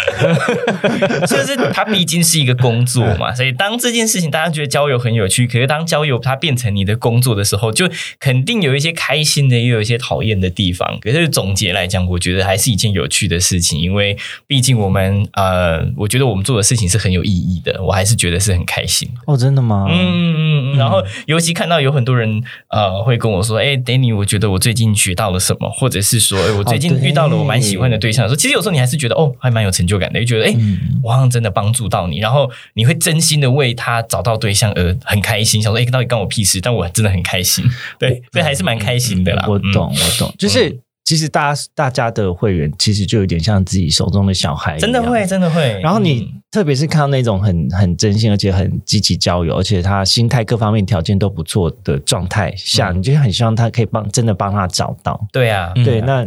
*laughs* 就是它毕竟是一个工作嘛，所以当这件事情大家觉得交友很有趣，可是当交友它变成你的工作的时候，就肯定有一些开心的，也有一些讨厌的地方。可是总结来讲，我觉得还是一件有趣的事情，因为毕竟我们呃，我觉得我们做的事情是很有意义的，我还是觉得是很开心。哦，真的吗？嗯嗯嗯。然后尤其看到有很多人呃会跟我说：“哎，Danny，我觉得我最近学到了什么，或者是说，哎，我最近遇到了我蛮喜欢的对象。”说其实有时候你还是觉得哦。还蛮有成就感的，就觉得哎，我好像真的帮助到你，然后你会真心的为他找到对象而很开心，想说哎，到底关我屁事？但我真的很开心，*laughs* 对，所以还是蛮开心的啦。我懂，我懂，就是其实大家大家的会员其实就有点像自己手中的小孩，真的会，。真的会。然后你嗯特别是看到那种很很真心，而且很积极交友，而且他心态各方面条件都不错的状态下，嗯你就很希望他可以帮真的帮他找到。对啊，嗯对，那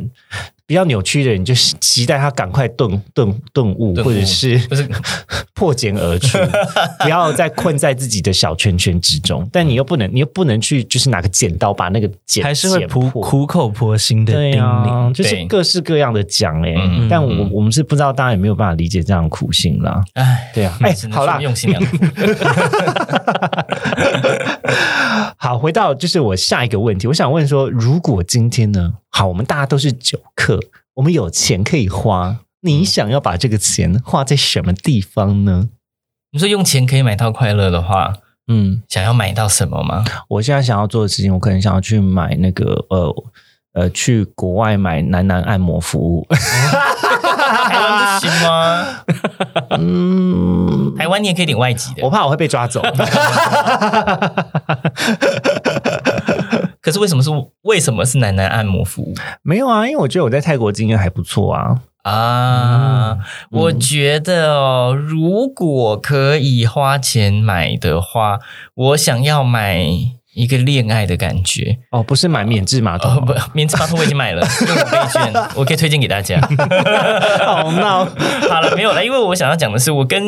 比较扭曲的人，你就期待他赶快顿顿顿悟，或者是 *laughs* 破茧而出，*laughs* 不要再困在自己的小圈圈之中。但你又不能，你又不能去就是拿个剪刀把那个剪还是会剪苦苦口婆心的叮咛。就是各式各样的讲哎、嗯但我嗯我们是不知道大家有没有办法理解这样的苦心啦。哎，对啊，哎、好啦，用心良苦。好，回到就是我下一个问题，我想问说，如果今天呢，好，我们大家都是酒客，我们有钱可以花，你想要把这个钱花在什么地方呢？你说用钱可以买到快乐的话，嗯，想要买到什么吗？我现在想要做的事情，我可能想要去买那个呃呃，去国外买男男按摩服务。*laughs* 台湾不行吗？嗯，台湾你也可以点外籍的我，怕我会被抓走。可是为什么是为什么是男男按摩服务没有啊，因为我觉得我在泰国经验还不错啊。啊？我觉得哦，如果可以花钱买的话，我想要买一个恋爱的感觉。哦，不是买免治马哦桶，不，免治马桶我已经买了，*laughs* 用五倍券，我可以推荐给大家。*laughs* 好闹。*laughs* 好了，没有了，因为我想要讲的是，我跟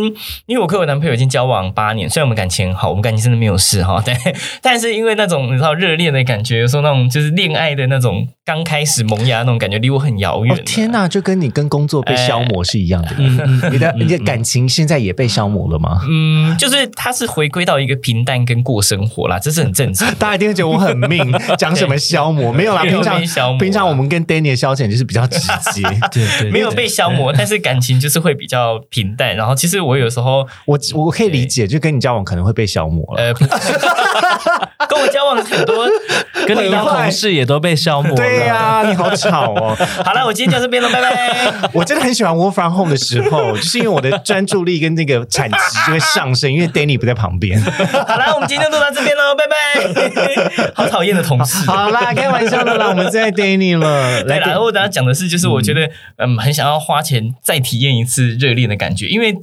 因为我跟我男朋友已经交往八年，虽然我们感情很好，我们感情真的没有事哈，但但是因为那种你知道热恋的感觉，有时候那种就是恋爱的那种刚开始萌芽那种感觉，离我很遥远、哦天！哪，就跟你跟工作被消磨是一样的。你的你的感情现在也被消磨了吗？嗯，就是它是回归到一个平淡跟过生活啦，这是很正常的。*laughs* 大家一定会觉得我很命，*laughs* 讲什么消磨？没有啦，平常平常我们跟 Danny 的消遣就是比较直接。*laughs* 对对，没有被消磨，但是感情就是会比较平淡。然后其实我有时候我我可以理解，就跟你交往可能会被消磨了。呃，不跟我交往很多，跟你当同事也都被消磨了。对呀、你好吵哦！好了，我今天就到这边了，拜拜。我真的很喜欢 work from home 的时候，就是因为我的专注力跟那个产值就会上升，因为 Danny 不在旁边。好了，我们今天就录到这边喽，拜拜。*laughs* 好讨厌的同事。好啦，开玩笑的啦，我们在 Danny 了。*laughs* 来对啦，我等下讲的是，就是我觉得，嗯，很想要花钱再体验一次热恋的感觉，因为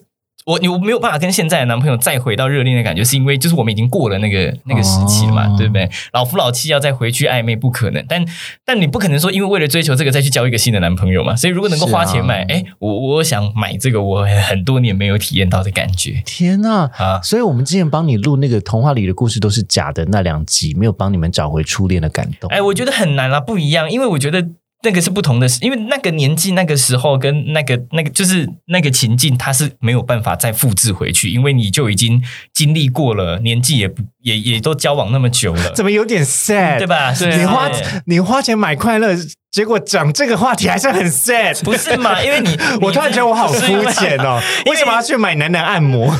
我你我没有办法跟现在的男朋友再回到热恋的感觉，是因为就是我们已经过了那个那个时期了嘛，哦对不对？老夫老妻要再回去暧昧不可能，但但你不可能说因为为了追求这个再去交一个新的男朋友嘛，所以如果能够花钱买，是啊哎、我我想买这个我很多年没有体验到的感觉天呐！啊。所以我们之前帮你录那个童话里的故事都是假的那两集，没有帮你们找回初恋的感动。哎，我觉得很难啊，不一样，因为我觉得那个是不同的事，因为那个年纪、那个时候跟那个那个就是那个情境，它是没有办法再复制回去，因为你就已经经历过了，年纪也不也也都交往那么久了，怎么有点 sad？对？吧？你花你花钱买快乐，结果讲这个话题还是很 sad。不是嘛？因为 *laughs* 你我突然觉得我好肤浅哦，因为为什么要去买男男按摩？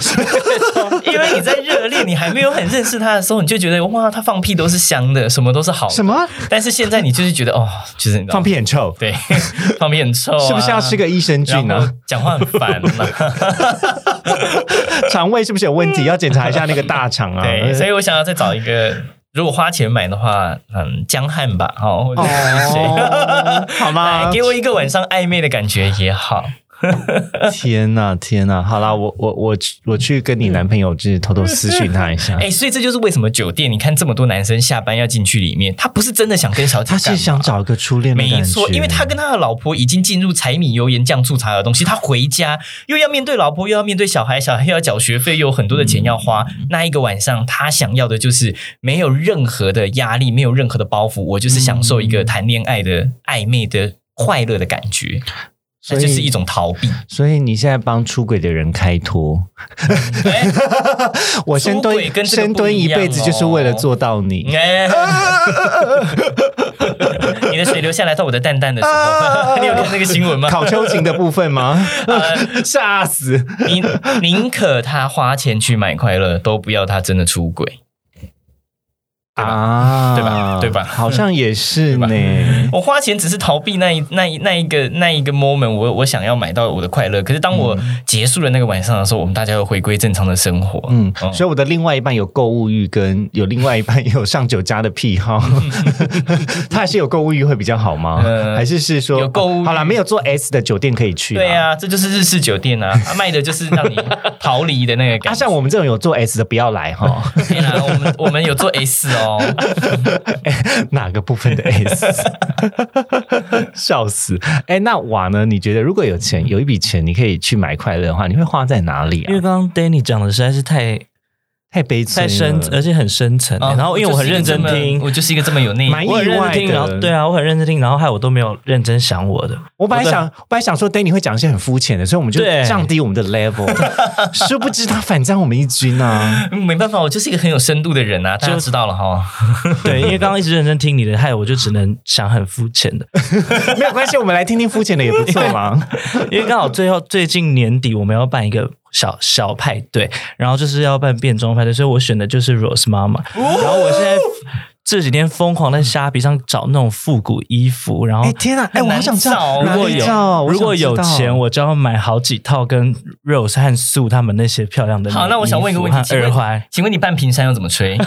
*laughs* 因为你在热恋，你还没有很认识他的时候，你就觉得哇，他放屁都是香的，什么都是好的。什？么但是现在你就是觉得哦，就是放屁很臭？对，*laughs* 放屁很臭、啊，是不是要吃个益生菌然呢后？讲话很烦嘛。肠胃是不是有问题？要检查一下那个大肠啊。对，所以我想要再找一个，如果花钱买的话，嗯，江汉吧，哦，或者是谁，哦，好吗？*laughs* 给我一个晚上暧昧的感觉也好。*laughs* 天呐，天呐！好啦，我我我我去跟你男朋友就是偷偷私讯他一下。*laughs* 哎，所以这就是为什么酒店，你看这么多男生下班要进去里面，他不是真的想跟小姐 *laughs* 他，是想找一个初恋没错，因为他跟他的老婆已经进入柴米油盐酱醋茶的东西，他回家又要面对老婆，又要面对小孩，小孩又要缴学费，又有很多的钱要花。嗯那一个晚上，他想要的就是没有任何的压力，没有任何的包袱，我就是享受一个谈恋爱的暧昧的快乐的感觉，所以那就是一种逃避。所以你现在帮出轨的人开脱，哎 *laughs* 我深蹲一辈子就是为了做到你。哎 *laughs* 你的水流下来到我的蛋蛋的时候，*laughs* 你有看那个新闻吗？考秋瑾的部分吗？呃吓死！宁宁可他花钱去买快乐，都不要他真的出轨。啊，对吧？啊，对吧好像也是呢。我花钱只是逃避那一那一那一个那一个 moment，我我想要买到我的快乐。可是当我结束了那个晚上的时候，我们大家又回归正常的生活。嗯，哦所以我的另外一半有购物欲，跟 *laughs* 有另外一半有上酒家的癖好。*laughs* 他还是有购物欲会比较好吗？嗯还是是说有购物欲好了，没有做 S 的酒店可以去。对。啊，这就是日式酒店啊，它 *laughs* 卖的就是让你逃离的那个啊，感觉。像我们这种有做 S 的不要来哈，天啊，我们我们有做 S 哦，哦 *laughs* 哪个部分的 S？*laughs* 笑死！哎，那瓦呢？你觉得如果有钱，有一笔钱，你可以去买快乐的话，你会花在哪里啊？因为刚刚 Danny 讲的实在是太太悲催了，太深，而且很深层、啊然后因为我很认真听，我就是一个这么有内蛮我很认意外真听，然后的对啊，我很认真听，然后害我都没有认真想我的。我本来想，我本来想说 Danny 会讲一些很肤浅的，所以我们就降低我们的 level。*laughs* 殊不知他反将我们一军啊！嗯没办法，我就是一个很有深度的人啊，大家知道了哈。*laughs* 对，因为刚刚一直认真听你的，害我就只能想很肤浅的。*laughs* 没有关系，我们来听听肤浅的也不错嘛。因为刚好最后最近年底我们要办一个小小派对，然后就是要办变装派对，所以我选的就是 Rose 妈妈。然后我现在这几天疯狂在虾皮上找那种复古衣服，然后哎天啊，哎，我好想找如果有如果有，钱，我就要买好几套跟 Rose 和素他们那些漂亮的好，那我想问一个问题，耳环，请问你半屏山要怎么吹？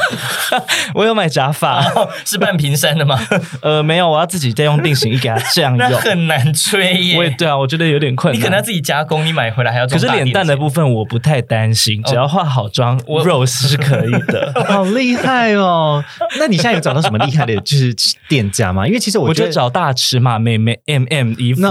*laughs* 我有买假发，*laughs* 是半屏山的吗？*laughs* 呃，没有，我要自己再用定型衣给它这样那用。很难吹耶。我也对啊，我觉得有点困难。你可能要自己加工，你买回来还要可是脸蛋的部分，我不太担心，只要化好妆我，Rose 是可以的。好厉害哦！那你现在有找到什么厉害的，就是店家吗？因为其实我觉得我就找大尺码妹妹 M M 衣服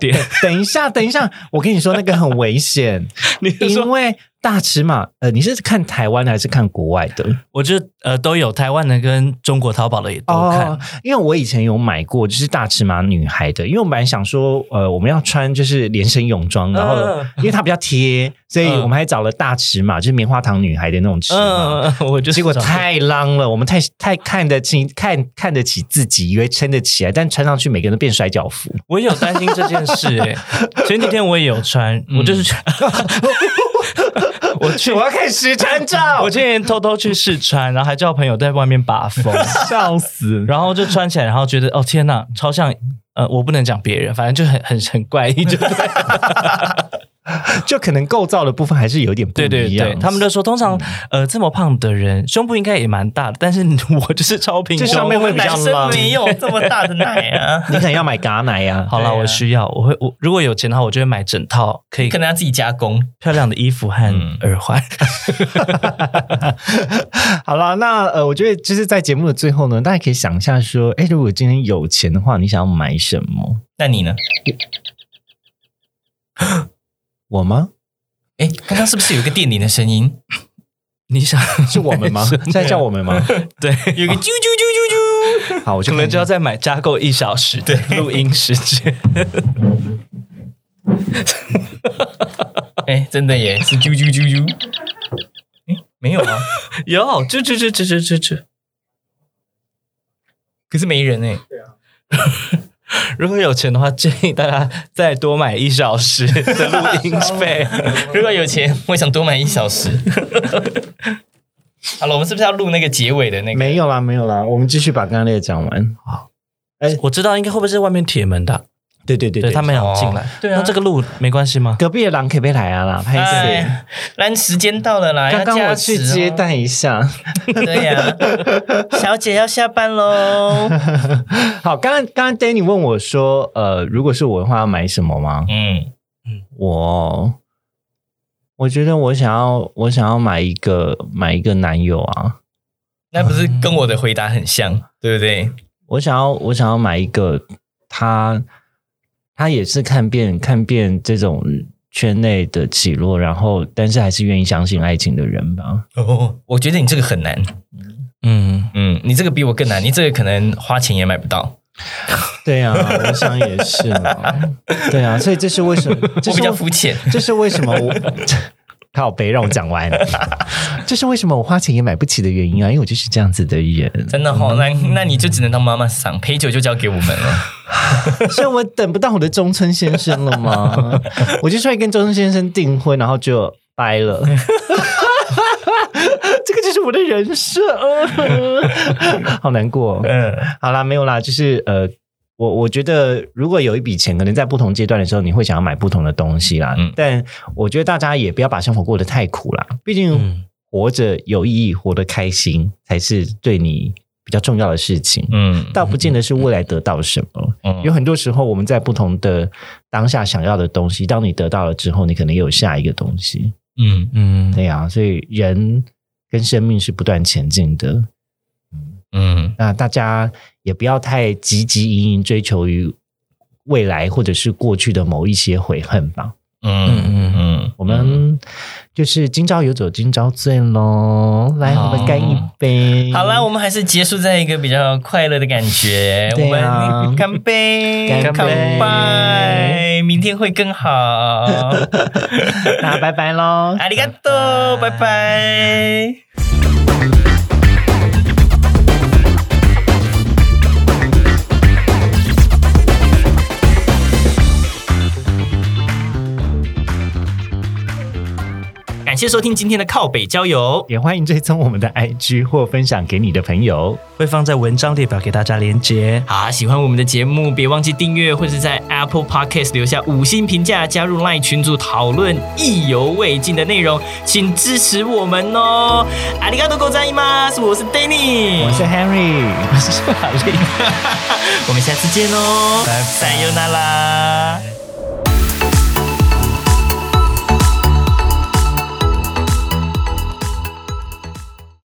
店。等一下，等一下，我跟你说那个很危险，*laughs* 因为大尺码，呃，你是看台湾的还是看国外的？我就呃都有台湾的跟中国淘宝的也都看。哦，因为我以前有买过，就是大尺码女孩的，因为我本来想说，呃，我们要穿就是连身泳装，然后、嗯因为它比较贴，所以嗯我们还找了大尺码，就是棉花糖女孩的那种尺码。我就结果太浪了，我们太太看得清看看得起自己，以为撑得起来，但穿上去每个人都变摔跤服。我也有担心这件事哎、前几天我也有穿，我就是 *laughs* 我去我要看实穿照，*laughs* 我今天偷偷去试穿，然后还叫朋友在外面把风，*laughs* 笑死。然后就穿起来，然后觉得哦天呐，超像呃，我不能讲别人，反正就很很很怪异，就对 *laughs* 就可能构造的部分还是有点不一样。对，他们就说通常呃这么胖的人胸部应该也蛮大的，但是 *laughs* 我就是超平这上胸。面会比较男生浪没有这么大的奶啊，*laughs* 你可能要买嘎奶呀、好了，啊我需要，我会我如果有钱的话，我就会买整套可以可能要自己加工。漂亮的衣服和嗯耳环。好了，那呃，我觉得就是在节目的最后呢，大家可以想一下说，哎，如果今天有钱的话，你想要买什么？那你呢？我吗？哎，刚刚是不是有一个电铃的声音？*laughs* 你想 *laughs* 是我们吗？*laughs* 现在叫我们吗？对，有一个啾啾啾啾啾。好，我就可能就要再买加购一小时的录音时间。哎，真的耶，是啾啾啾啾。哎，没有啊，有，啾啾啾啾啾啾啾，可是没人哎。*laughs* 如果有钱的话，建议大家再多买一小时 *laughs* 的录音费。*laughs* 如果有钱，我想多买一小时。好了，我们是不是要录那个结尾的那个？没有啦，没有啦，我们继续把刚刚那个讲完。好我知道应该会不会是外面铁门的？对对对对他们想进来哦，对啊那这个路没关系吗？隔壁的狼可不可以来啊啦？拍谁？哎，来，时间到了啦，刚刚我去接。待一下。对呀，*laughs* 小姐要下班喽。*laughs* 好，刚刚刚刚 Danny 问我说，呃，如果是我的话，要买什么吗？嗯，我我觉得我想要，我想要买一个买一个男友啊。那不是跟我的回答很像，对不对？我想要，我想要买一个他，他也是看遍看遍这种圈内的起落，然后但是还是愿意相信爱情的人吧。哦，我觉得你这个很难。嗯，嗯，你这个比我更难，你这个可能花钱也买不到。对啊，我想也是嘛。对啊，所以这是为什么？这我比较肤浅。这是为什么我靠背让我讲完。*laughs* 这是为什么我花钱也买不起的原因啊，因为我就是这样子的人。真的哦，那那你就只能当妈妈桑，陪酒就交给我们了。*laughs* 所以我等不到我的中村先生了吗？*laughs* 我就出来跟中村先生订婚，然后就掰了。这个就是我的人设，好难过。嗯好啦，没有啦，就是呃，我我觉得如果有一笔钱，可能在不同阶段的时候，你会想要买不同的东西啦。嗯但我觉得大家也不要把生活过得太苦啦，毕竟嗯活着有意义，活得开心才是对你比较重要的事情。嗯倒不见得是未来得到什么，嗯有很多时候我们在不同的当下想要的东西，当你得到了之后，你可能也有下一个东西。嗯嗯，对呀、所以人跟生命是不断前进的。嗯那大家也不要太汲汲营营追求于未来或者是过去的某一些悔恨吧。嗯嗯嗯，我们就是今朝有酒今朝醉喽，来，我们干一杯。好啦，我们还是结束在一个比较快乐的感觉。我们干杯，干杯杯，明天会更好。*laughs* 那拜拜喽。*laughs* 阿里嘎多，拜拜。感谢收听今天的靠北郊游。也欢迎追踪我们的 IG 或分享给你的朋友。会放在文章列表给大家连接。好，喜欢我们的节目，别忘记订阅，或是在 Apple Podcast 留下五星评价，加入 LINE 群组讨论意犹未尽的内容，请支持我们哦！阿里嘎多狗在吗？我是 Danny，我是 Henry，我是哈利。*laughs* 我们下次见哦，拜拜塞尤那拉。